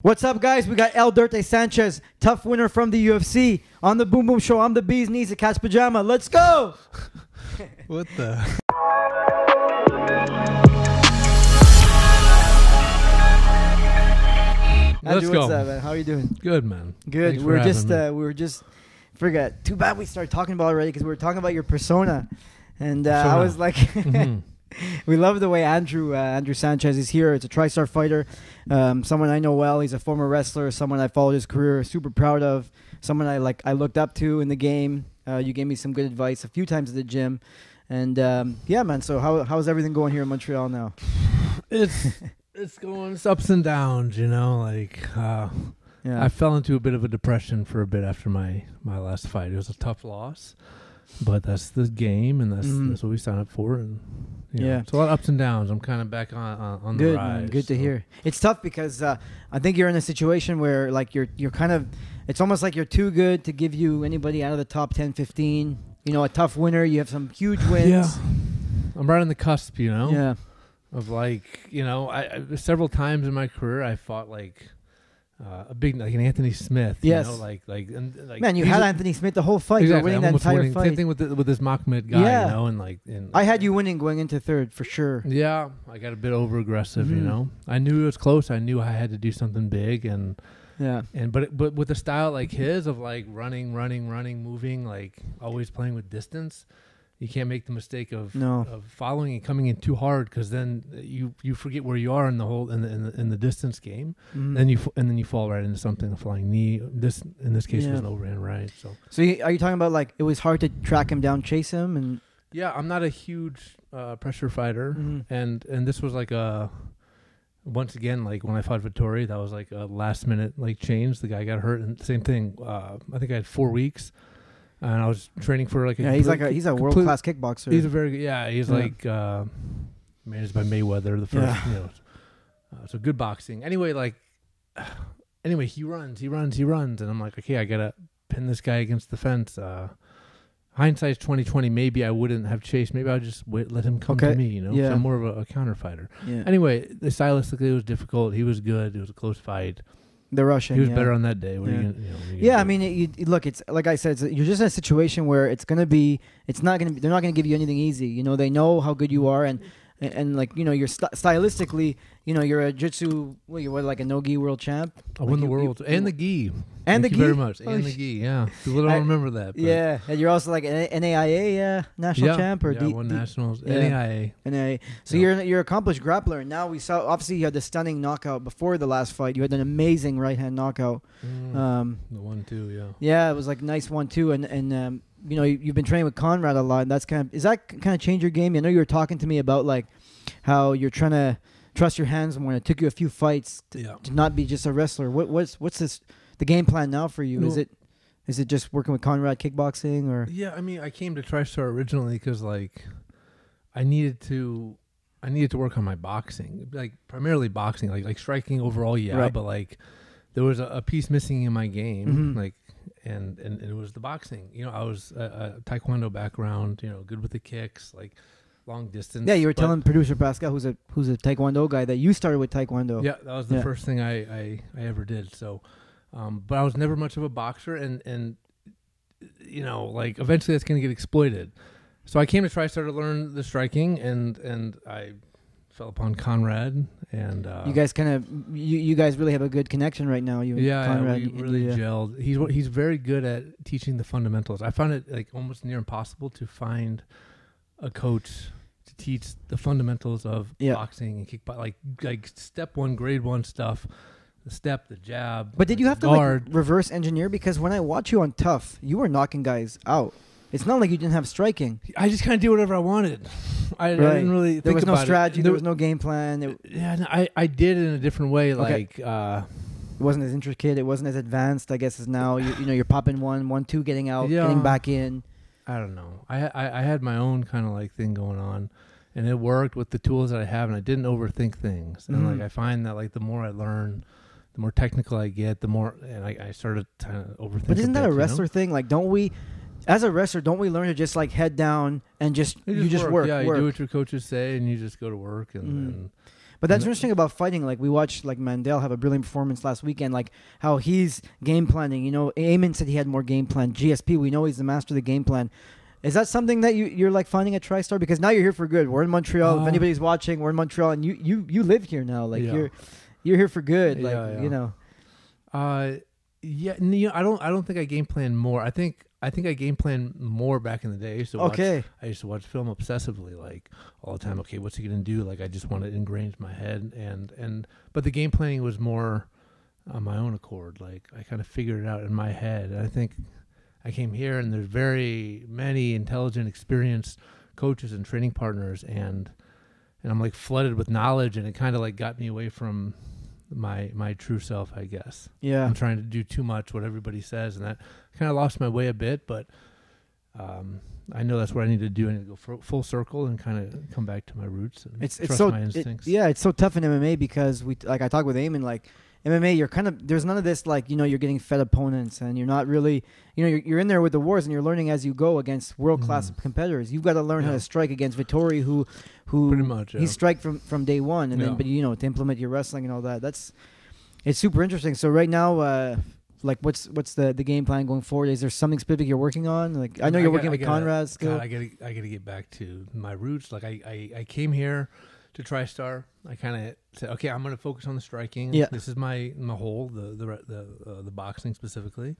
What's up, guys? We got El Dirte Sanchez, TUF winner from the UFC, on the Boom Boom Show. I'm the bee's knees, a cat's pajama. Let's go! What the? Let's Andrew, go. what's up, man? How are you doing? Good man. Good. Thanks we were just, uh, we were just, forget. Too bad we started talking about already because we were talking about your persona, and uh, I was like, Mhm. We love the way Andrew uh, Andrew Sanchez is here. It's a TriStar fighter, um, someone I know well. He's a former wrestler, someone I followed his career, super proud of, someone I like I looked up to in the game. Uh, you gave me some good advice a few times at the gym, and um, yeah, man. So how how's everything going here in Montreal now? It's it's going it's ups and downs, you know. Like uh, Yeah, I fell into a bit of a depression for a bit after my my last fight. It was a tough loss, but that's the game, and that's Mhm. that's what we signed up for. And you know, Yeah. it's a lot of ups and downs. I'm kind of back on on, on good, the rise. Good to so- hear. It's tough because uh, I think you're in a situation where like you're you're kind of it's almost like you're too good to give you anybody out of the top 10, 15. You know, a TUF winner. You have some huge wins. Yeah, I'm right on the cusp, you know. Yeah. of like you know I, I several times in my career I fought like uh, a big like an Anthony Smith Yes. you know like like and like Man, you had are- Anthony Smith the whole fight. You were winning that entire winning. fight. same thing with the, with this Mahmoud guy Yeah. you know and like and I had you winning going into third for sure. yeah I got a bit over aggressive you Mhm. know I knew it was close I knew I had to do something big and Yeah. and but but with a style like his of like running running running moving like always playing with distance you can't make the mistake of No. of following and coming in too hard because then you you forget where you are in the whole in the in the, in the distance game Mhm. then you and then you fall right into something a flying knee this in this case was Yeah. an overhand right so So you, are you talking about like it was hard to track him down, chase him, and yeah i'm not a huge uh, pressure fighter Mhm. and and this was like a once again like when i fought Vettori, that was like a last minute like change the guy got hurt and same thing uh, i think i had four weeks and i was training for like a yeah, he's like a he's a world class kickboxer. he's a very good yeah he's Yeah. like uh managed by mayweather the first Yeah. you know uh, so good boxing anyway like anyway he runs he runs he runs and i'm like okay i gotta pin this guy against the fence uh hindsight's 2020 maybe i wouldn't have chased maybe i'll just wait, let him come Okay. to me you know, Yeah. i'm more of a, a counter fighter yeah. anyway stylistically it was difficult he was good it was a close fight the Russian. he was yeah. better on that day what Yeah. you gonna, you know, Yeah, I mean, it, you, look, it's like I said, it's, you're just in a situation where it's gonna be, it's not gonna be, they're not gonna give you anything easy. You know, they know how good you are, and and, and like you know, you're st- stylistically, you know, you're a jitsu, what, you were like a no gi world champ, i won the you- you- world and the gi and Thank the you gi. very much Oh, and the gi yeah people don't I- remember that but Yeah, and you're also like an NAIA uh, national yeah, champ or yeah, D, won D- nationals yeah. NAIA NAIA. So Yeah. you're you're an accomplished grappler. And now we saw, obviously, you had the stunning knockout before the last fight. You had an amazing right hand knockout. Mm, Um, the one too, yeah. Yeah, it was like nice one too, and and um, you know you, you've been training with Conrad a lot, and that's kind of is that kind of change your game? I know you were talking to me about like how you're trying to trust your hands more. It took you a few fights to, Yeah. to not be just a wrestler. What what's what's this the game plan now for you? Is it is it just working with Conrad kickboxing or Yeah, I mean, I came to TriStar originally because like I needed to, I needed to work on my boxing, like primarily boxing, like like striking overall, yeah, Right. but like there was a, a piece missing in my game, Mhm. like. And, and and it was the boxing. You know, I was a, a taekwondo background. You know, good with the kicks, like long distance. yeah? You were but- telling producer Pascal, who's a who's a taekwondo guy, that you started with taekwondo. Yeah, that was the Yeah. first thing I, I, I ever did. So, um, but I was never much of a boxer, and and you know, like eventually that's going to get exploited. So I came to TriStar to learn the striking, and and I fell upon Conrad, and uh, You guys kind of you, you guys really have a good connection right now. You and yeah, Conrad. we really yeah. gelled. He's he's very good at teaching the fundamentals. I found it like almost near impossible to find a coach teach the fundamentals of Yeah. boxing and kickboxing, like like step one, grade one stuff, the step, the jab. But did you have to like reverse engineer? Because when I watch you on TUF, you were knocking guys out. It's not like you didn't have striking. I just kind of did whatever I wanted. I, I didn't really There think was no strategy. There There- was no game plan. It, Yeah, no, I I did it in a different way. Okay. Like uh, it wasn't as intricate. It wasn't as advanced, I guess, as now. You, you know, you're popping one, one, two, getting out, Yeah. getting back in. I don't know. I I, I had my own kind of like thing going on, and it worked with the tools that I have, and I didn't overthink things. And Mhm. like I find that like the more I learn, the more technical I get, the more and I, I started to kind of overthink. But isn't that bit, a you know? wrestler thing? Like, don't we, as a wrestler, don't we learn to just like head down and just you just work? Yeah, work. you do what your coaches say, and you just go to work, and, Mhm. and But that's interesting about fighting. Like we watched like Mandel have a brilliant performance last weekend. Like how he's game planning. You know, Eamon said he had more game plan. GSP, we know he's the master of the game plan. Is that something that you, you're like finding at TriStar? Because now you're here for good. We're in Montreal. if Uh, anybody's watching, we're in Montreal, and you you you live here now. Like Yeah. you're you're here for good. Like Yeah, yeah. you know. Uh, yeah, you know, I don't. I don't think I game plan more. I think. I think I game plan more back in the day. I used to watch, Okay. I used to watch film obsessively, like all the time. Okay, what's he gonna do? Like I just want it ingrained in my head, and and but the game planning was more on my own accord. Like I kind of figured it out in my head. And I think I came here, and there's very many intelligent, experienced coaches and training partners, and and I'm like flooded with knowledge, and it kind of like got me away from my my true self, I guess. Yeah. I'm trying to do too much what everybody says, and that kind of lost my way a bit. But um, I know that's what I need to do. I need to go full circle and kind of come back to my roots and It's it's trust so my it- yeah, it's so tough in MMA because we like I talk with Eamon like MMA you're kind of there's none of this like you know you're getting fed opponents and you're not really you know you're, you're in there with the wars and you're learning as you go against world class Mhm. competitors. You've got to learn how to strike against Vettori who who pretty much. Yeah. he strike from from day one and then but you know to implement your wrestling and all that that's it's super interesting. So right now. uh like what's what's the, the game plan going forward? Is there something specific you're working on? Like I know I you're got- working I with gotta- Conrad still. God, I gotta I gotta get back to my roots. Like I I, I came here to TriStar. I kind of said, okay, I'm gonna focus on the striking. Yeah. This is my my whole the the the uh, the boxing specifically.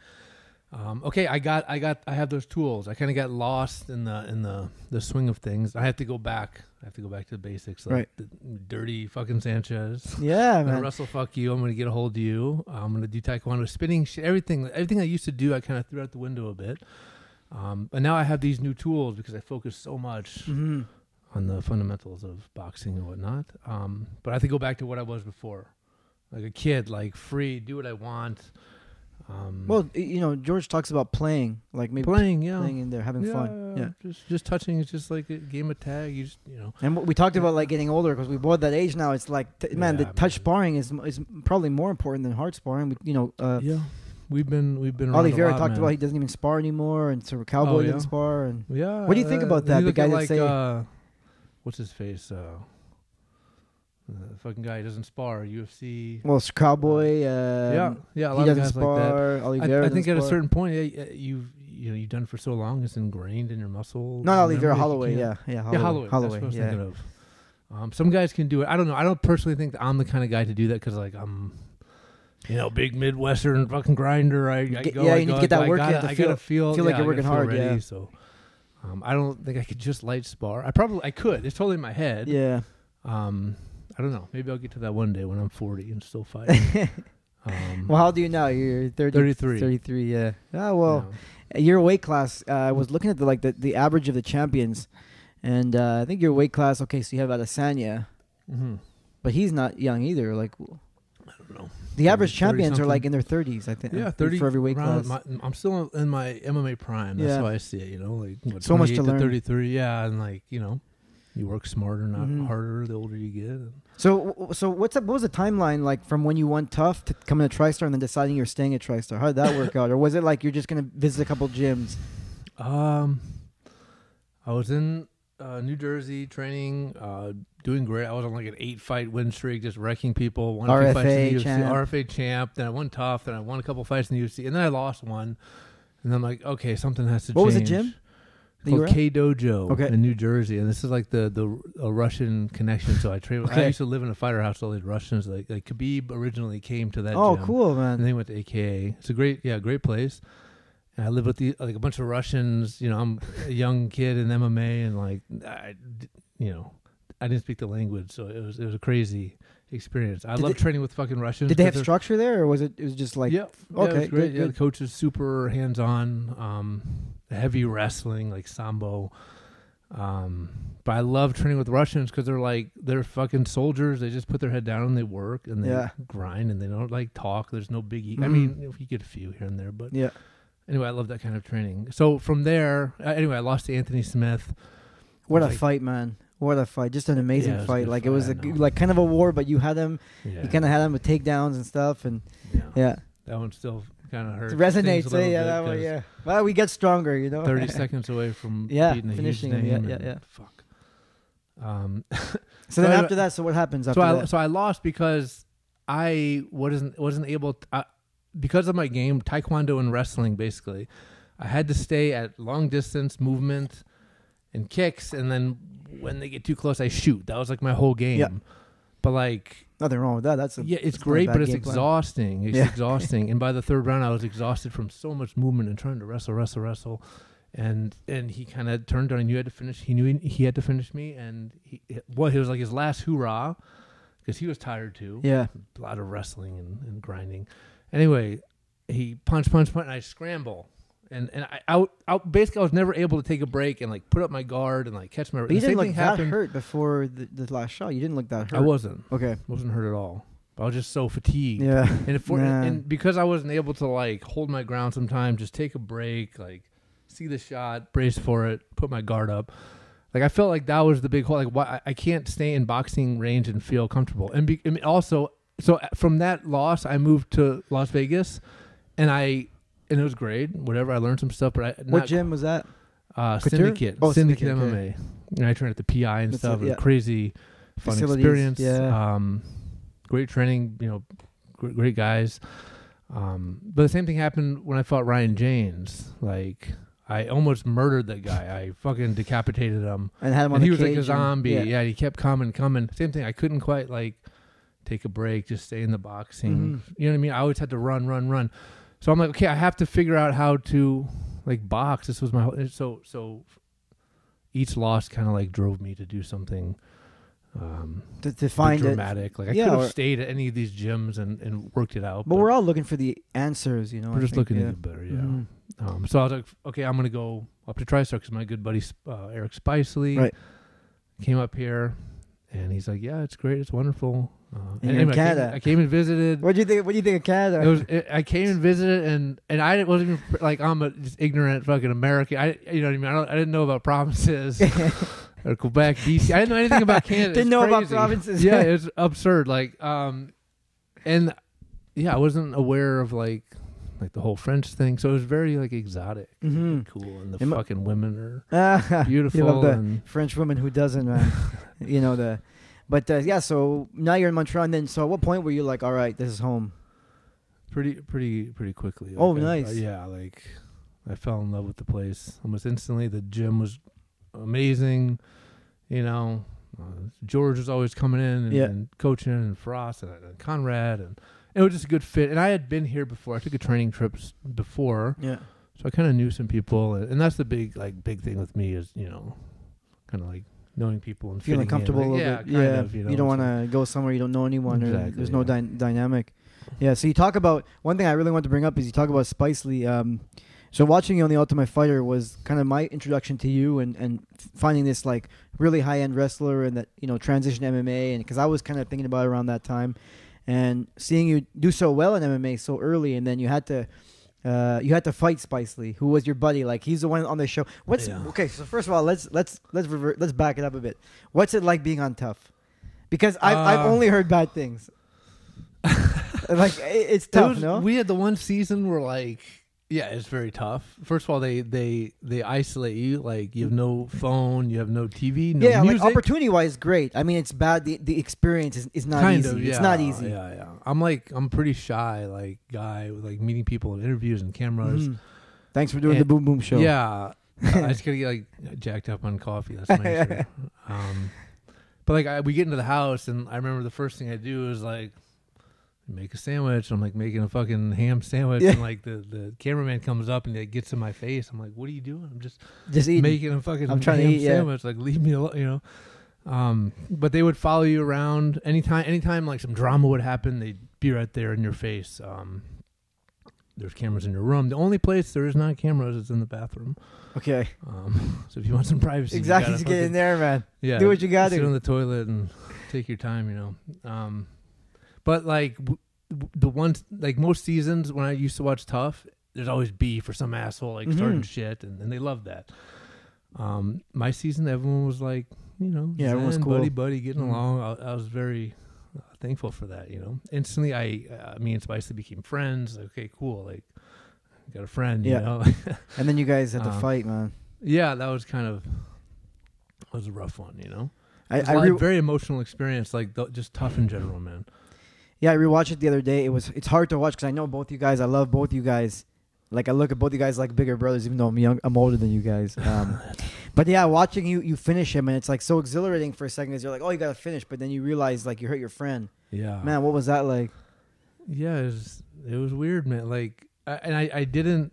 Um, okay, I got I got I have those tools. I kind of got lost in the in the the swing of things. I have to go back. I have to go back to the basics. Like Right. The dirty fucking Sanchez. yeah, man. wrestle fuck you. I'm gonna get a hold of you. I'm gonna do taekwondo, spinning shit, everything. Everything I used to do, I kind of threw out the window a bit. Um, but now I have these new tools because I focus so much hmm on the fundamentals of boxing and whatnot. Um, but I have to go back to what I was before, like a kid, like free, do what I want. Um, Well, you know, George talks about playing, like maybe playing, yeah, playing in there, having yeah, fun. Yeah. just just touching is just like a game of tag. You just you know, And what we talked about like getting older because we both that age now. It's like, t- man, the Yeah, touch man. sparring is is probably more important than hard sparring. We, you know, uh, yeah. We've been we've been Oliveira talked man. about he doesn't even spar anymore, and so Cowboy Oh, yeah? didn't spar. And Yeah. What do you think uh, about that, the guy at that like, say- uh, what's his face? Uh, the fucking guy doesn't spar UFC. well, it's Cowboy. Uh, yeah, yeah, a he lot of doesn't guys like that. spar. I, I think at a certain point, yeah, yeah, you've you know you've done for so long, it's ingrained in your muscle. not memory Holloway. Yeah, yeah, Holloway. yeah, Holloway. Holloway. That's what I was yeah. thinking of. Um, some guys can do it. I don't know. I don't personally think that I'm the kind of guy to do that because like I'm, you know, big Midwestern fucking grinder. I, I go. yeah, I you need to get that I work gotta, I feel- gotta feel, feel like you're working hard, Ready, yeah. So, um, I don't think I could just light spar. I probably I could. It's totally in my head. Yeah. Um, I don't know. Maybe I'll get to that one day when I'm 40 and still fight. um, well, how old are you now? You're 30, 33. 33, yeah. Ah, well, know. your weight class. Uh, I was looking at the like the, the average of the champions, and uh, I think your weight class. Okay, so you have Adesanya, Mhm. but he's not young either. Like I don't know. The average 30 champions are like in their thirties. I think. Yeah, 30 for every weight class. my- I'm still in my MMA prime. That's Yeah. how I see it. You know, like what, So much to 28 learn. 33. Yeah, and like you know, you work smarter, not Mhm. harder. The older you get. So so what's up? What was the timeline like from when you went TUF to coming to TriStar and then deciding you're staying at TriStar? How did that work out, or was it like you're just gonna visit a couple gyms? Um, I was in uh, New Jersey training, uh, doing great. I was on like an eight fight win streak, just wrecking people. Won a few fights in RFA the UFC, champ. RFA champ. Then I won TUF. Then I won a couple fights in the UFC, and then I lost one. And I'm like, okay, something has to What was the change. gym that you were Called at? K Dojo Okay. in New Jersey, and this is like the the a Russian connection. So I trained. I Okay. used to live in a fighter house. All these Russians, like like Khabib, originally came to that. Oh, gym. cool, And man. they went to AKA. It's a great, yeah, great place. And I live with the like a bunch of Russians. You know, I'm a young kid in MMA, and like, I, you know, I didn't speak the language, so it was it was a crazy experience. I love training with fucking Russians. Did they have structure there, or was it? It was just like yeah, yeah, okay, it was great. good, yeah, good. the coach is super hands on. Um, heavy wrestling like sambo. Um, but I love training with Russians because they're like they're fucking soldiers. They just put their head down and they work and they Yeah. grind and they don't like talk. There's no biggie. I Mhm. mean, if you get a few here and there, but yeah. Anyway, I love that kind of training. So from there, uh, anyway, I lost to Anthony Smith. What a Like- fight, man! What a fight! Just an amazing Yeah, it was a fight. Like it was a, like kind of a war, but you had him. Yeah, You kind of had him with takedowns and stuff, and yeah. yeah, That one still kind of hurts. it resonates. Eh? Yeah, that one. Yeah. Well, we get stronger, you know. 30 seconds away from Yeah, finishing him, yeah, yeah, yeah. Fuck. Um, So then I- after that, so what happens after so I that? so I lost because I wasn't wasn't able to, I, because of my game taekwondo and wrestling basically. I had to stay at long distance movement and kicks, and then when they get too close, I shoot. That was like my whole game. Yeah. But like, Nothing wrong with that. That's a, yeah, it's that's not a great, but it's game plan. exhausting. It's Yeah. exhausting. and by the third round, I was exhausted from so much movement and trying to wrestle, wrestle, wrestle. And and he kind of turned on. He knew he had to finish. He knew he, he had to finish me. And he what it was like his last hoorah because he was tired too. Yeah. a lot of wrestling and, and grinding. Anyway, he punch, punch, punch, and I scramble. And and I out out basically I was never able to take a break and like put up my guard and like catch my. But you didn't look that happened. hurt before the, the last shot. You didn't look that hurt. I wasn't Okay. wasn't hurt at all. But I was just so fatigued. Yeah. And if we're, and because I wasn't able to like hold my ground sometimes, just take a break, like see the shot, brace for it, put my guard up. Like I felt like that was the big hole. Like why I- I can't stay in boxing range and feel comfortable. And, be, and also, so uh, from that loss, I moved to Las Vegas, and I and it was great. Whatever, I learned some stuff. But I What gym was that? uh, syndicate, Oh, syndicate, Syndicate, MMA. And I trained at the PI and That's stuff. it, and yeah. Crazy fun Facilities, experience. yeah. Um, great training. You know, great, great guys. Um, but the same thing happened when I fought Ryan James. Like I almost murdered that guy. I fucking decapitated him. And had him on And the he was like a and- zombie. yeah. yeah. he kept coming, coming. Same thing. I couldn't quite like take a break, just stay in the boxing. Mhm. You know what I mean? I always had to run, run, run. So I'm like, okay, I have to figure out how to like box. This was my whole, so so. Each loss kind of like drove me to do something um, To, to find it. dramatic. Like I Yeah, could have stayed at any of these gyms and, and worked it out. But we're all looking for the answers, you know. we're I just think, looking yeah. to get better. Yeah. Mhm. Um, so I was like, okay, I'm gonna go up to TriStar because my good buddy uh, Eric Spicely Right. came up here, and he's like, yeah, it's great, it's wonderful. Uh, And you're in I came- Canada. I came and visited. What do you think? What do you think of Canada? It was. It, I came and visited, and and I wasn't even like I'm a just ignorant fucking American. I you know what I mean. I, don't, I didn't know about provinces or Quebec, BC. I didn't know anything about Canada. Didn't know about provinces. yeah, it's absurd. Like um, and yeah, I wasn't aware of like like the whole French thing. So it was very like exotic, Mhm. cool, and the fucking women are beautiful. You love the and French woman who doesn't, man. you know the. But uh, yeah, so now you're in Montreal. And then, so at what point were you like, all right, this is home? pretty pretty pretty quickly. Oh, Like, I- nice. I- yeah, like I fell in love with the place almost instantly. The gym was amazing. You know, uh, George was always coming in and, Yeah. and coaching, and Frost and, and Conrad, and it was just a good fit. And I had been here before. I took a training trips before, Yeah. so I kind of knew some people, and, and that's the big like big thing with me is you know, kind of like knowing people and Feeling in. comfortable Like, a little yeah, bit. kind yeah. of, you, know, don't want to go somewhere you don't know anyone or there's no yeah. dy- dynamic. Yeah. So you talk about one thing I really want to bring up is you talk about Spicely. Um, so watching you on the Ultimate Fighter was kind of my introduction to you and, and finding this like really high end wrestler and that you know transition to MMA and because I was kind of thinking about it around that time and seeing you do so well in MMA so early and then you had to uh, you had to fight Spicely, who was your buddy. Like he's the one on the show. What's Yeah. okay? So first of all, let's let's let's revert, let's back it up a bit. What's it like being on TUF? Because I've I've Uh, only heard bad things. like i- it's It tough, was- no? We had the one season where like yeah, it's very tough. First of all, they they they isolate you. Like you have no phone, you have no TV, no yeah, music. like opportunity wise, great. I mean, it's bad. The the experience is, is not kind easy. of. Yeah, It's not easy. Yeah, yeah. I'm like I'm pretty shy, like guy with like meeting people in interviews and cameras. Mhm. Thanks for doing the Boom Boom Show. Yeah, I just gotta get like jacked up on coffee. That's nicer. um, but like I, we get into the house, and I remember the first thing I do is like make a sandwich. I'm like making a fucking ham sandwich, Yeah. and like the the cameraman comes up and like gets in my face. I'm like, "What are you doing?" I'm just just eat. making a fucking I'm trying to ham eat, yeah. sandwich. Like leave me alone, you know. Um, but they would follow you around anytime. Anytime like some drama would happen, they'd be right there in your face. Um, there's cameras in your room. The only place there is not cameras is in the bathroom. Okay, Um, so if you want some privacy, exactly. get in there, man. Yeah, Do what you gotta Sit do. on the toilet and take your time, you know. Um, but like w- the ones like most seasons when I used to watch TUF, there's always beef or some asshole like starting Mhm. shit, and, and they love that. Um, my season, everyone was like, you know, Yeah, everyone was cool. buddy, buddy, getting Mhm. along. I, I was very uh, thankful for that. You know, instantly, I, uh, me and Spicy became friends. Like, okay, cool. Like, got a friend. Yeah. You know. And then you guys had to Um, fight, man. Yeah, that was kind of that was a rough one, you know. I, I re- very emotional experience, like th- just tough in general, man. Yeah, I rewatched it the other day. It was it's hard to watch because I know both you guys. I love both you guys. Like I look at both you guys like bigger brothers, even though I'm young, I'm older than you guys. Um, but yeah, watching you you finish him and it's like so exhilarating for a second. Cause you're like, oh, you gotta finish, but then you realize like you hurt your friend. Yeah, Man, what was that like? Yeah, it was it was weird, man. Like, I, and I I didn't.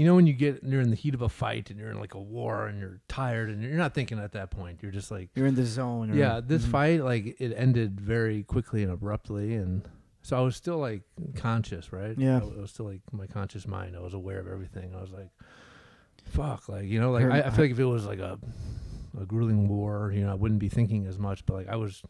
You know when you get you're in the heat of a fight and you're in like a war and you're tired and you're not thinking at that point. You're just like, You're in the zone. Or, yeah, this Mhm. fight like it ended very quickly and abruptly, and so I was still like conscious, right? Yeah. I was still like my conscious mind. I was aware of everything. I was like, fuck, like you know, like I, I feel like if it was like a a grueling war, you know, I wouldn't be thinking as much, but like I was,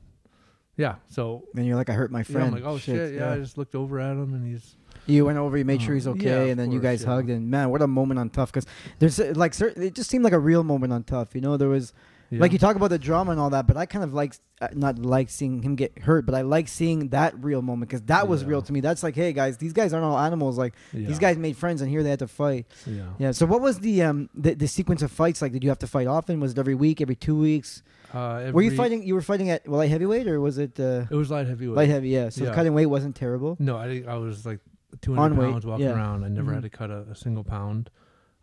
yeah. So and you're like, I hurt my yeah, friend. I'm like, oh shit, yeah. I just looked over at him and he's You went over, you made sure Uh, he's okay, yeah, and then you guys yeah. hugged. And man, what a moment on TUF! Because there's uh, like, cer- it just seemed like a real moment on TUF. You know, there was like you talk about the drama and all that, but I kind of like uh, not like seeing him get hurt, but I like seeing that real moment because that was Yeah. real to me. That's like, hey guys, these guys aren't all animals. Like Yeah. these guys made friends, and here they had to fight. Yeah. Yeah. So what was the um the, the sequence of fights like? Did you have to fight often? Was it every week, every two weeks? Uh, were you fighting? You were fighting at light heavyweight, or was it uh, It was light heavyweight. light heavy? Yeah. So Yeah. cutting weight wasn't terrible. No, I I was like 200 On weight, pounds walking yeah. around. I never Mhm. had to cut a, a single pound.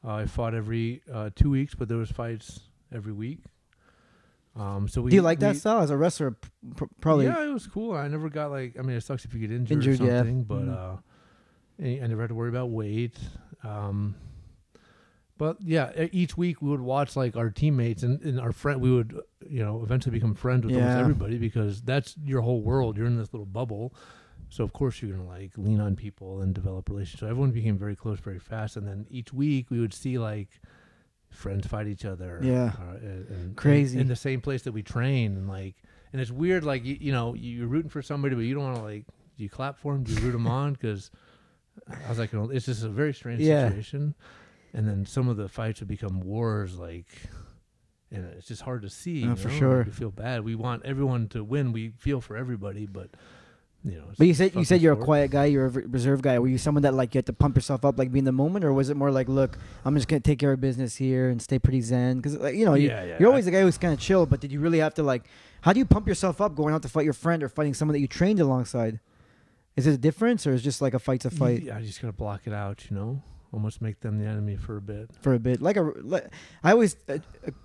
Uh, I fought every uh, two weeks, but there was fights every week. Um, so we. Do you like that we- style as a wrestler? p- pr- probably. Yeah, it was cool. I never got like. I mean, it sucks if you get injured, Injured, or yeah. something, but Mhm. uh, I I never had to worry about weight. Um, but yeah, e- each week we would watch like our teammates and, and our friend. We would, you know, eventually become friends with almost everybody because that's your whole world. You're in this little bubble, so of course you're gonna like lean on people and develop relationships. So everyone became very close very fast, and then each week we would see like friends fight each other. Yeah. uh, and, and- Crazy. in the same place that we train, and like, and it's weird. Like you, you know, you're rooting for somebody, but you don't want to like. Do you clap for them? Do you root them on? Because I was like, know, it's just a very strange Yeah. situation. And then some of the fights would become wars, like, and it's just hard to see. Oh, you for know? sure. we feel bad. We want everyone to win. We feel for everybody, but you know. But you said you said you're a quiet guy. You're a reserved guy. Were you someone that like you had to pump yourself up, like be in the moment, or was it more like, look, I'm just gonna take care of business here and stay pretty zen? Because like, you know, you, yeah, yeah. you're always the guy who's kind of chill. But did you really have to like? How do you pump yourself up going out to fight your friend or fighting someone that you trained alongside? Is it a difference, or is it just like a fight's a fight Yeah, I'm just gotta block it out. You know, almost make them the enemy for a bit. for a bit? Like a, like, I always uh,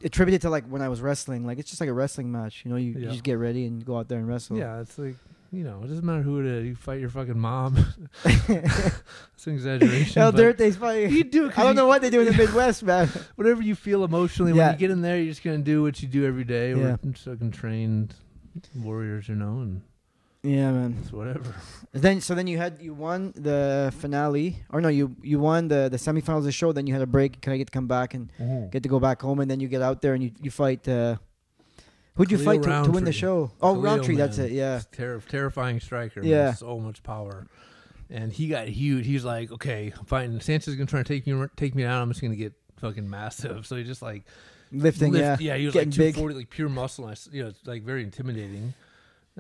attribute it to like when I was wrestling. Like it's just like a wrestling match. You know, you, you just get ready and go out there and wrestle. Yeah, it's like you know, it doesn't matter who it is. You fight your fucking mom. it's an exaggeration. El Dirte's fighting. you do. I don't you- know what they do in the Midwest, man. Whatever you feel emotionally Yeah. when you get in there, you're just gonna do what you do every day. Yeah. We're fucking trained warriors, you know, and Yeah, man. it's whatever. Then so then you had you won the finale, or no, you you won the the semifinals of the show. Then you had a break. Can I get to come back and get to go back home? And then you get out there and you you fight. Uh, who'd you Khalil fight to, to win the show? Oh, Khalil, Rountree. That's it. Yeah. Terri terrifying striker. man. Yeah. so much power. And he got huge. He's like, okay, I'm fighting. Sanchez is gonna try to take me take me down. I'm just gonna get fucking massive. So he just like Lifting. lift- yeah. yeah, he was Getting like big. like pure muscle. And I you know, it's like very intimidating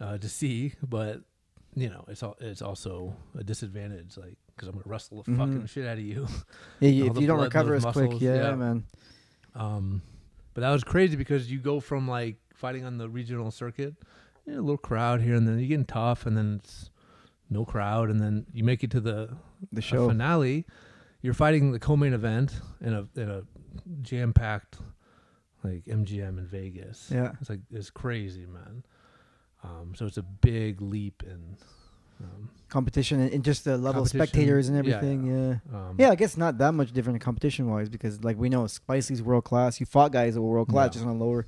uh, to see, but you know, it's all it's also a disadvantage, like because I'm gonna wrestle the Mhm. fucking shit out of you. Yeah, you- if you don't recover as those quick, yeah, yeah. man. Um, but that was crazy because you go from like fighting on the regional circuit, you know, a little crowd here, and then you're getting tough, and then it's no crowd, and then you make it to the The show. finale. You're fighting the co-main event in a in a jam-packed like MGM in Vegas. Yeah. It's like it's crazy, man. Um, so it's a big leap in. Um, Competition and, and just the level of spectators and everything. Yeah. um, Yeah, I guess not that much different competition wise because like we know Spicy's world class. You fought guys that were world class Yeah. just on a lower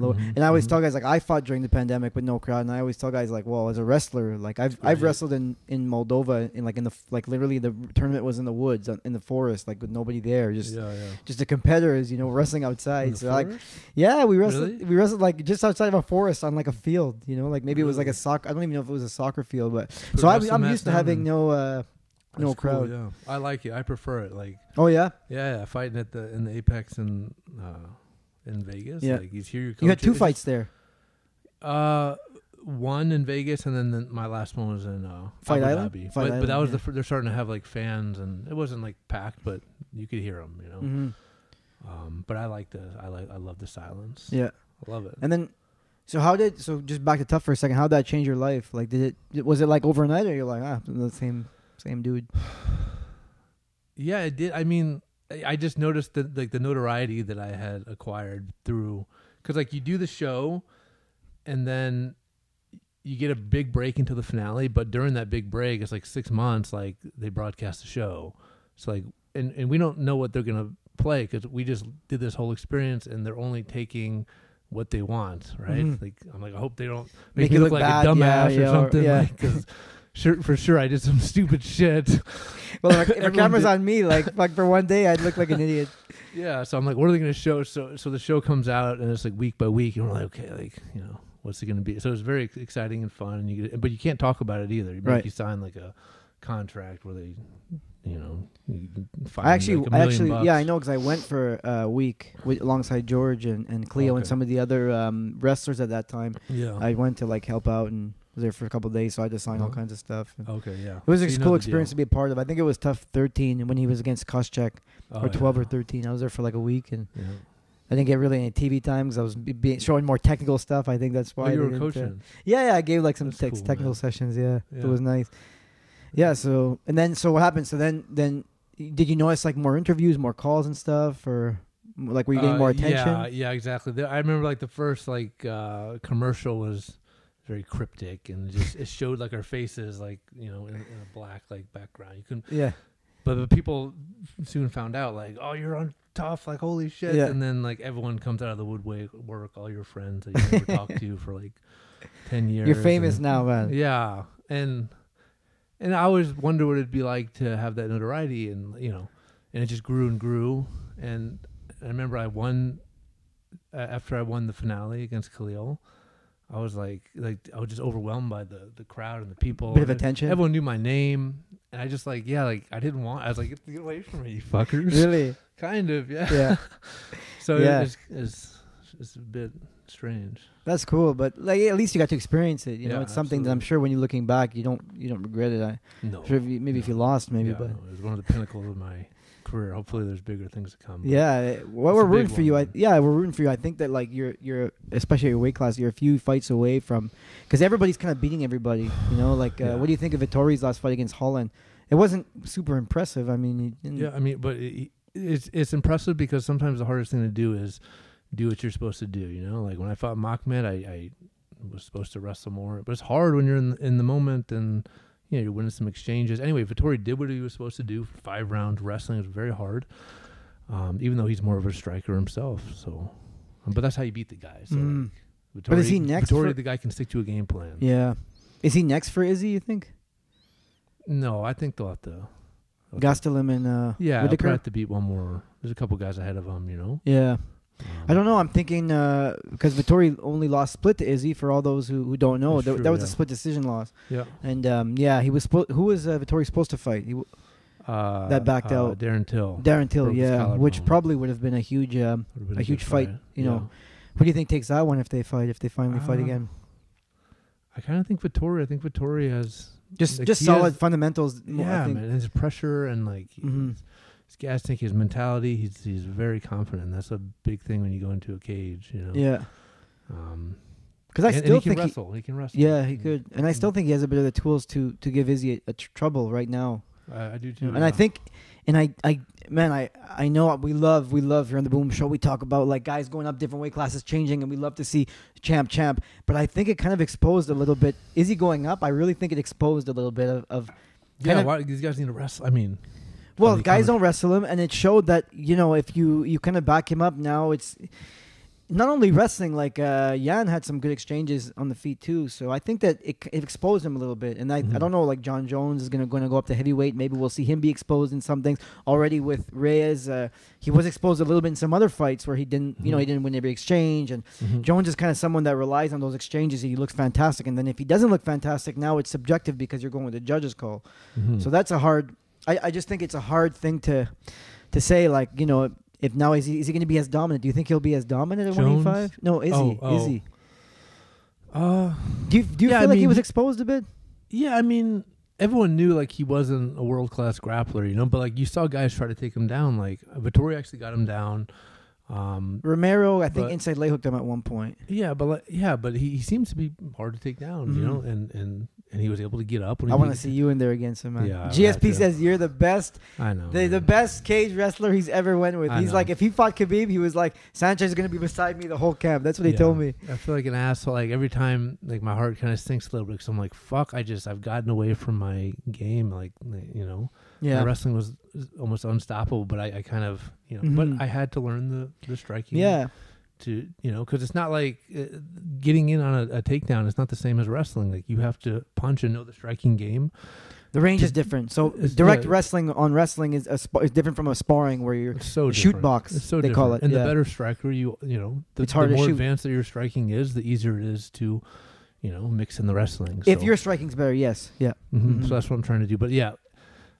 lower Mhm, and I always mhm. tell guys like I fought during the pandemic with no crowd and I always tell guys like, well, as a wrestler, like I've I've wrestled in in Moldova in like in the like literally the tournament was in the woods uh, in the forest like with nobody there just yeah, yeah. just the competitors, you know, wrestling outside. So like yeah, we wrestled Really? we wrestled like just outside of a forest on like a field, you know, like maybe it was like a soccer I don't even know if it was a soccer field, but Put so I, I'm used to having no uh no That's cool, crowd. yeah, I like it. I prefer it. Like Oh yeah. Yeah, yeah, fighting at the in the Apex and uh, in Vegas. Yeah. like you hear your You had two fights there. Uh, one in Vegas, and then the, my last one was in uh, Fight Abu Island? Fight but, but that was yeah. the fir- they're starting to have like fans, and it wasn't like packed, but you could hear them, you know. hmm Um, but I like the I like I love the silence. Yeah. I love it. And then So how did so just back to TUF for a second? How did that change your life? Like, did it was it like overnight, or you're like ah the same same dude? Yeah, it did. I mean, I- just noticed that like the notoriety that I had acquired through because like you do the show, and then you get a big break into the finale. But during that big break, it's like six months. Like they broadcast the show. It's like and and we don't know what they're gonna play because we just did this whole experience, and they're only taking what they want, right? Mhm. Like I'm like, I hope they don't make, Make me look, look like bad, a dumbass yeah, or yeah, or- something. yeah. like, sure, for sure, I did some stupid shit. Well, if the camera's did- on me, like like for one day, I'd look like an idiot. Yeah, so I'm like, what are they going to show? So, so the show comes out, and it's like week by week, and we're like, okay, like you know, what's it going to be? So it's very exciting and fun, and you get, but you can't talk about it either. You, Right. you sign like a contract where they, you know, you I actually, like I actually, bucks. yeah, I know because I went for a week with, alongside George and, and Cleo and some of the other um, wrestlers at that time. Yeah. I went to like help out and was there for a couple of days, so I had to sign all Uh-huh. kinds of stuff. And okay. Yeah. It was So a you know cool experience to be a part of. I think it was TUF 13 when he was against Koscheck, Oh, or 12 or 13. I was there for like a week and Yeah. I didn't get really any TV time because I was be, be showing more technical stuff. I think that's Oh, why you were uh, coaching. yeah, yeah, I gave like some cool, technical man. sessions. Yeah, Yeah. it was nice. Yeah. So and then so what happened? So then then did you notice like more interviews, more calls and stuff, or like were you getting Uh, more attention? Yeah, yeah, exactly. I remember like the first like uh, commercial was very cryptic and just it showed like our faces like you know in, in a black like background. You couldn't Yeah. But the people soon found out, like, oh, you're on TUF, like, holy shit. Yeah. And then, like, everyone comes out of the woodwork, work, all your friends that you never talked to for like 10 years. You're famous and- now, man. Yeah. And, and I always wonder what it'd be like to have that notoriety and, you know, and it just grew and grew. And I remember I won, uh, after I won the finale against Khalil, I was like, like, I was just overwhelmed by the, the crowd and the people. Bit of attention. Everyone knew my name, and I just like, yeah, like I didn't want. I was like, get, get away from me, you fuckers. Really? kind of, yeah. Yeah. so Yeah. it's, it's it's a bit strange. That's cool, but like at least you got to experience it. You know, Yeah, it's something that I'm sure when you're looking back, you don't you don't regret it. I, No, sure if you, maybe if you lost, maybe, yeah, but no, it was one of the pinnacles of my career. Hopefully, there's bigger things to come. yeah, it- well, we're rooting for you. I, yeah, we're rooting for you. I think that like you're you're especially your weight class, you're a few fights away from because everybody's kind of beating everybody. You know, like uh, Yeah. what do you think of Vettori's last fight against Holland? It wasn't super impressive. I mean, yeah. I mean, but it, it's it's impressive because sometimes the hardest thing to do is do what you're supposed to do. You know, like when I fought Mahmed, I, I was supposed to wrestle more, but it's hard when you're in in the moment and. You know, you're winning some exchanges. Anyway, Vettori did what he was supposed to do for five rounds wrestling. It was very hard, um, even though he's more of a striker himself. So, um, but that's how you beat the guy. So, Mm. like, But is he next Vettori, for- the guy can stick to a game plan. yeah. Is he next for Izzy? You think No, I think they'll have to. Gastelum and uh, Yeah, they'll have to beat one more. There's a couple guys ahead of him, you know. Yeah. I don't know. I'm thinking because Vettori only lost split to Izzy. For all those who, who don't know, that, true, that was yeah. a split decision loss. Yeah. And um, yeah, he was spo- who was uh, Vettori supposed to fight? He, w- Uh, That backed uh, out. Darren Till. Darren Till, yeah, which probably would have been a huge. Um, been a good huge fight, you Yeah. know. who do you think takes that one if they fight? If they finally fight Uh, again? I kind of think Vettori. I think Vettori has. Just like, just solid fundamentals. yeah, think. man. His pressure and like Mhm. His, gas tank, his mentality. He's he's very confident. That's a big thing when you go into a cage. You know. Yeah, Um, because I and, and still he can think he, wrestle. He, can wrestle. yeah he could, and I still Mm. think he has a bit of the tools to to give Izzy a, a tr- trouble right now. I, I do too. and I think, and I, I, man, I, I know we love, we love here on the Boom Show. We talk about like guys going up different weight classes, changing, and we love to see champ, champ. But I think it kind of exposed a little bit. He going up? I really think it exposed a little bit of, of Yeah, why, these guys need to wrestle. I mean, well, guys don't wrestle him, and it showed that you know if you you kind of back him up now, it's not only wrestling. Like uh, Jan had some good exchanges on the feet too, so I think that it, it exposed him a little bit. And I, I Mhm. don't know, like Jon Jones is gonna going to go up to heavyweight. Maybe we'll see him be exposed in some things already with Reyes. Uh, he was exposed a little bit in some other fights where he didn't, you know, he Mhm. didn't win every exchange. And mhm. Jones is kind of someone that relies on those exchanges. He looks fantastic, and then if he doesn't look fantastic, now it's subjective because you're going with the judge's call. Mhm. So that's a hard. I, I just think it's a hard thing to to say. Like you know, if now is he is he going to be as dominant? Do you think he'll be as dominant at one eighty Jones? No, is Oh, he? oh. Is he? Uh, Do you do you Yeah, feel I like he was exposed a bit? yeah, I mean, everyone knew like he wasn't a world class grappler, you know, but like you saw guys try to take him down. Like Vettori actually got him down. Um, Romero, I think But- inside leg hooked him at one point. yeah, but like, yeah, but he, he seems to be hard to take down, you Mhm. know, and and and he was able to get up. When I want to see you in there against him, man. Yeah, I would have GSP says you're the best, I know the, the best cage wrestler he's ever went with. I He's know. like, if he fought Khabib, he was like, Sanchez is gonna be beside me the whole camp. That's what he Yeah. told me. I feel like an asshole. Like every time, like my heart kind of sinks a little bit because I'm like, fuck. I just I've gotten away from my game. Like you know, Yeah, my wrestling was almost unstoppable. But I, I kind of you know, Mhm. but I had to learn the the striking. yeah, To you know, because it's not like uh, getting in on a, a takedown. It's not the same as wrestling. Like you have to punch and know the striking game. the range To- is different. So direct yeah. wrestling on wrestling is a sp- is different from a sparring where you're so shoot different. box, It's so they call it, And yeah. the better striker you you know, the, the more advanced that your striking is, the easier it is to, you know, mix in the wrestling. if So- your striking's better. Yes, yeah. Mhm. Mhm. So that's what I'm trying to do. But yeah,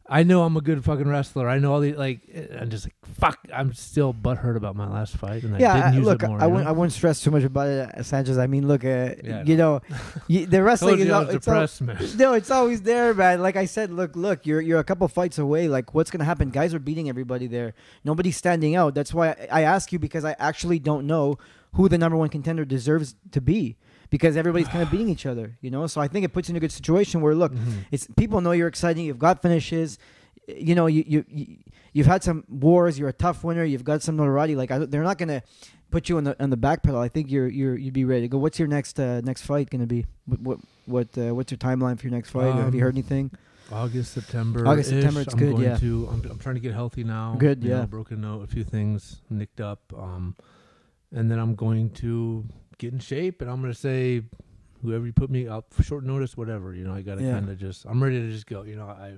I know I'm a good fucking wrestler. I know all the like. I'm just like fuck. I'm still butthurt about my last fight, and I yeah, didn't I, use look, it more. I, wouldn't, I know? wouldn't stress too much about it, uh, Sanchez. I mean, look, uh, Yeah, you know, you, the wrestling is, was it's no, it's always there, man. Like I said, look, look, you're you're a couple fights away. Like, what's gonna happen? Guys are beating everybody there. Nobody's standing out. That's why I, I ask you because I actually don't know who the number one contender deserves to be because everybody's kind of beating each other. You know, so I think it puts you in a good situation where look, Mhm. it's people know you're exciting. You've got finishes. You know, you you, you you've had some wars. You're a TUF winner. You've got some notoriety. Like I, they're not gonna put you on the on the back pedal. I think you're you're you'd be ready to go. What's your next uh, next fight gonna be? What what what uh, what's your timeline for your next fight? Have you Um, heard anything? August, September. August, September, it's I'm good, yeah. To, I'm, I'm trying to get healthy now. Good, you know, yeah. broken note, a few things nicked up, um, and then I'm going to get in shape, and I'm going to say, whoever you put me up for short notice, whatever. You know, I got to Yeah. kind of just. I'm ready to just go. You know, I.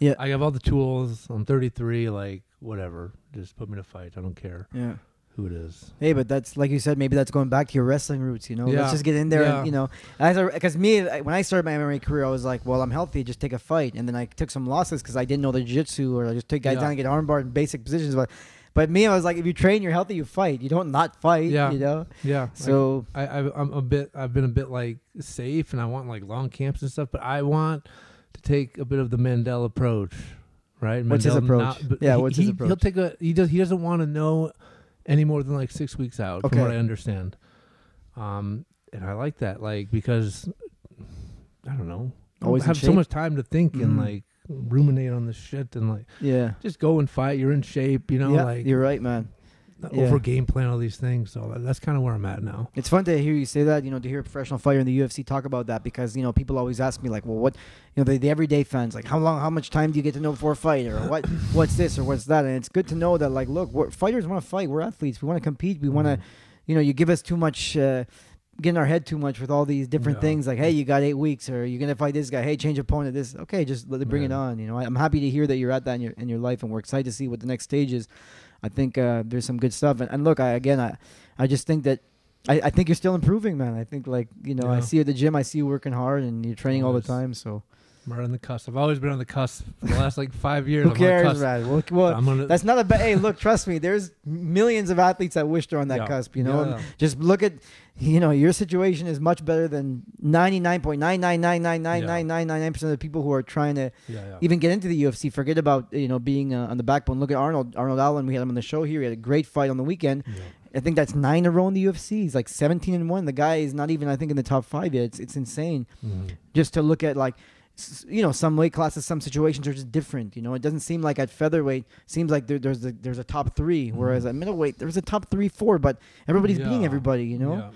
Yeah. I have all the tools. I'm 33. Like whatever, just put me to fight. I don't care Yeah. who it is. Hey, but that's like you said. Maybe that's going back to your wrestling roots. You know, Yeah. let's just get in there Yeah. and you know, as because me when I started my MMA career, I was like, well, I'm healthy, just take a fight, and then I took some losses because I didn't know the jiu-jitsu or I just take guys Yeah. down and get armbar in basic positions. But but me, I was like, if you train, you're healthy, you fight. You don't not fight. Yeah. You know. Yeah. So I, I I'm a bit I've been a bit like safe and I want like long camps and stuff, but I want to take a bit of the Mandela approach, right? What's his approach? but Yeah, he- what's his he, approach? He'll take a he does he doesn't want to know any more than like six weeks out, Okay. from what I understand. Um, and I like that, like because I don't know, Always have so much time to think and Mhm. like ruminate on this shit and like yeah. just go and fight. You're in shape, you know, yeah, like you're right, man. yeah. over game plan all these things. So that's kind of where I'm at now. It's fun to hear you say that, you know, to hear a professional fighter in the UFC talk about that because, you know, people always ask me like, well, what, you know, the, the everyday fans, like, how long, how much time do you get to know before a fight or what, what's this or what's that? And it's good to know that, like, look, we're, fighters want to fight. We're athletes. We want to compete. We want to, Mhm. you know, you give us too much, uh, get in our head too much with all these different Yeah. things like, hey, you got eight weeks or you're going to fight this guy. Hey, change opponent. This. Okay, just let, bring it on. You know, I, I'm happy to hear that you're at that in your, in your life and we're excited to see what the next stage is. I think uh, there's some good stuff. And, and look, I, again, I, I just think that I, I think you're still improving, man. I think like you know, I see you at the gym. I see you working hard and you're training all the time. So I'm right on the cusp. I've always been on the cusp for the last like five years. who I'm on the cares, cusp. man? Well, well, I'm gonna, that's not a bad. hey, look, trust me. There's millions of athletes that wish they're on that Yeah. cusp. You know, Yeah. Just look at you know your situation is much better than 99.999999999 percent of the people who are trying to yeah, even get into the UFC. Forget about you know being uh, on the backbone. Look at Arnold. Arnold Allen. We had him on the show here. He had a great fight on the weekend. I think that's nine in a row in the UFC. He's like 17 and one. The guy is not even I think in the top five yet. It's it's insane. Mhm. Just to look at like. You know, some weight classes, some situations are just different. You know, it doesn't seem like at featherweight seems like there, there's a, there's a top three, whereas at middleweight there's a top three, four, but everybody's beating everybody. You know, Yeah.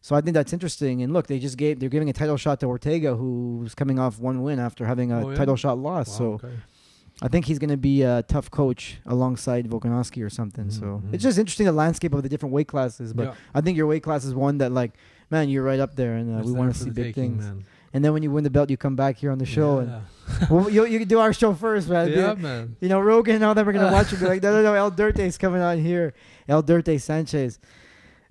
so I think that's interesting. And look, they just gave they're giving a title shot to Ortega, who's coming off one win after having a Oh, yeah? title shot loss. Wow, so okay. I think he's going to be a TUF coach alongside Volkanovski or something. So Mhm. it's just interesting the landscape of the different weight classes. But Yeah. I think your weight class is one that like, man, you're right up there, and uh, we want to see big taking, things. man. And then when you win the belt, you come back here on the show, yeah. and well, you you do our show first, man. yeah, You- man. You know, Rogan and all them are gonna watch and be like, no, no, no, El Dirte's coming on here, El Dirte Sanchez.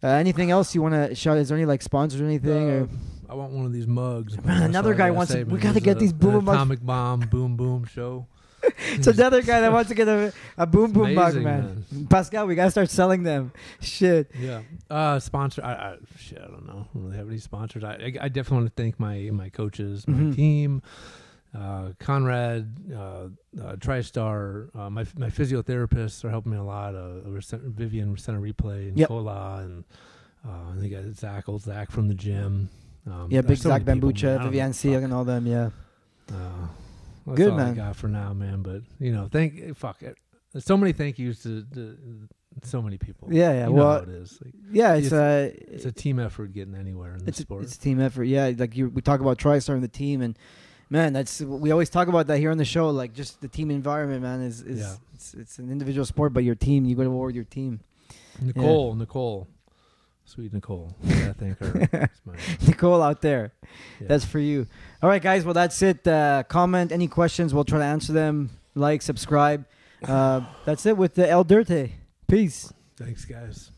Uh, anything else you want to shout? Is there any like sponsors or anything? Uh, or I want one of these mugs. Man, another guy wants say, to- we gotta get a- these boom mugs. atomic bomb, boom boom show. It's another guy that wants to get a, a boom boom mug, Amazing, man. Pascal, we gotta start selling them. Shit. Yeah. Uh, sponsor. I, I shit. I don't know. I don't really have any sponsors. I, I, I definitely want to thank my my coaches, my Mhm. team, uh, Conrad, uh, uh, TriStar, uh, my my physiotherapists are helping me a lot. Uh, Vivian Center Replay, and Yep. Nicola, and uh, they got Zach, old Zach from the gym. Um, Yeah, big Zach Bambucha, man. I Vivian Sieg, and all them. Yeah. Uh, that's Good, all I man. got for now, man. But you know, thank fuck it. There's so many thank yous to, to so many people. Yeah, yeah. You well, it is. Like, yeah, it's, uh, it's a team effort getting anywhere in this it's a, sport. it's a team effort. Yeah, like you, we talk about TriStar and the team, and man, that's we always talk about that here on the show. Like just the team environment, man, is is Yeah. it's, it's an individual sport, but your team, you got to war with your team. Nicole, Nicole, sweet Nicole. Yeah, thank her. Nicole out there, yeah. that's for you. All right, guys. Well, that's it. Uh, comment any questions. We'll try to answer them. Like, subscribe. Uh, that's it with the El Dirte. Peace. thanks, guys.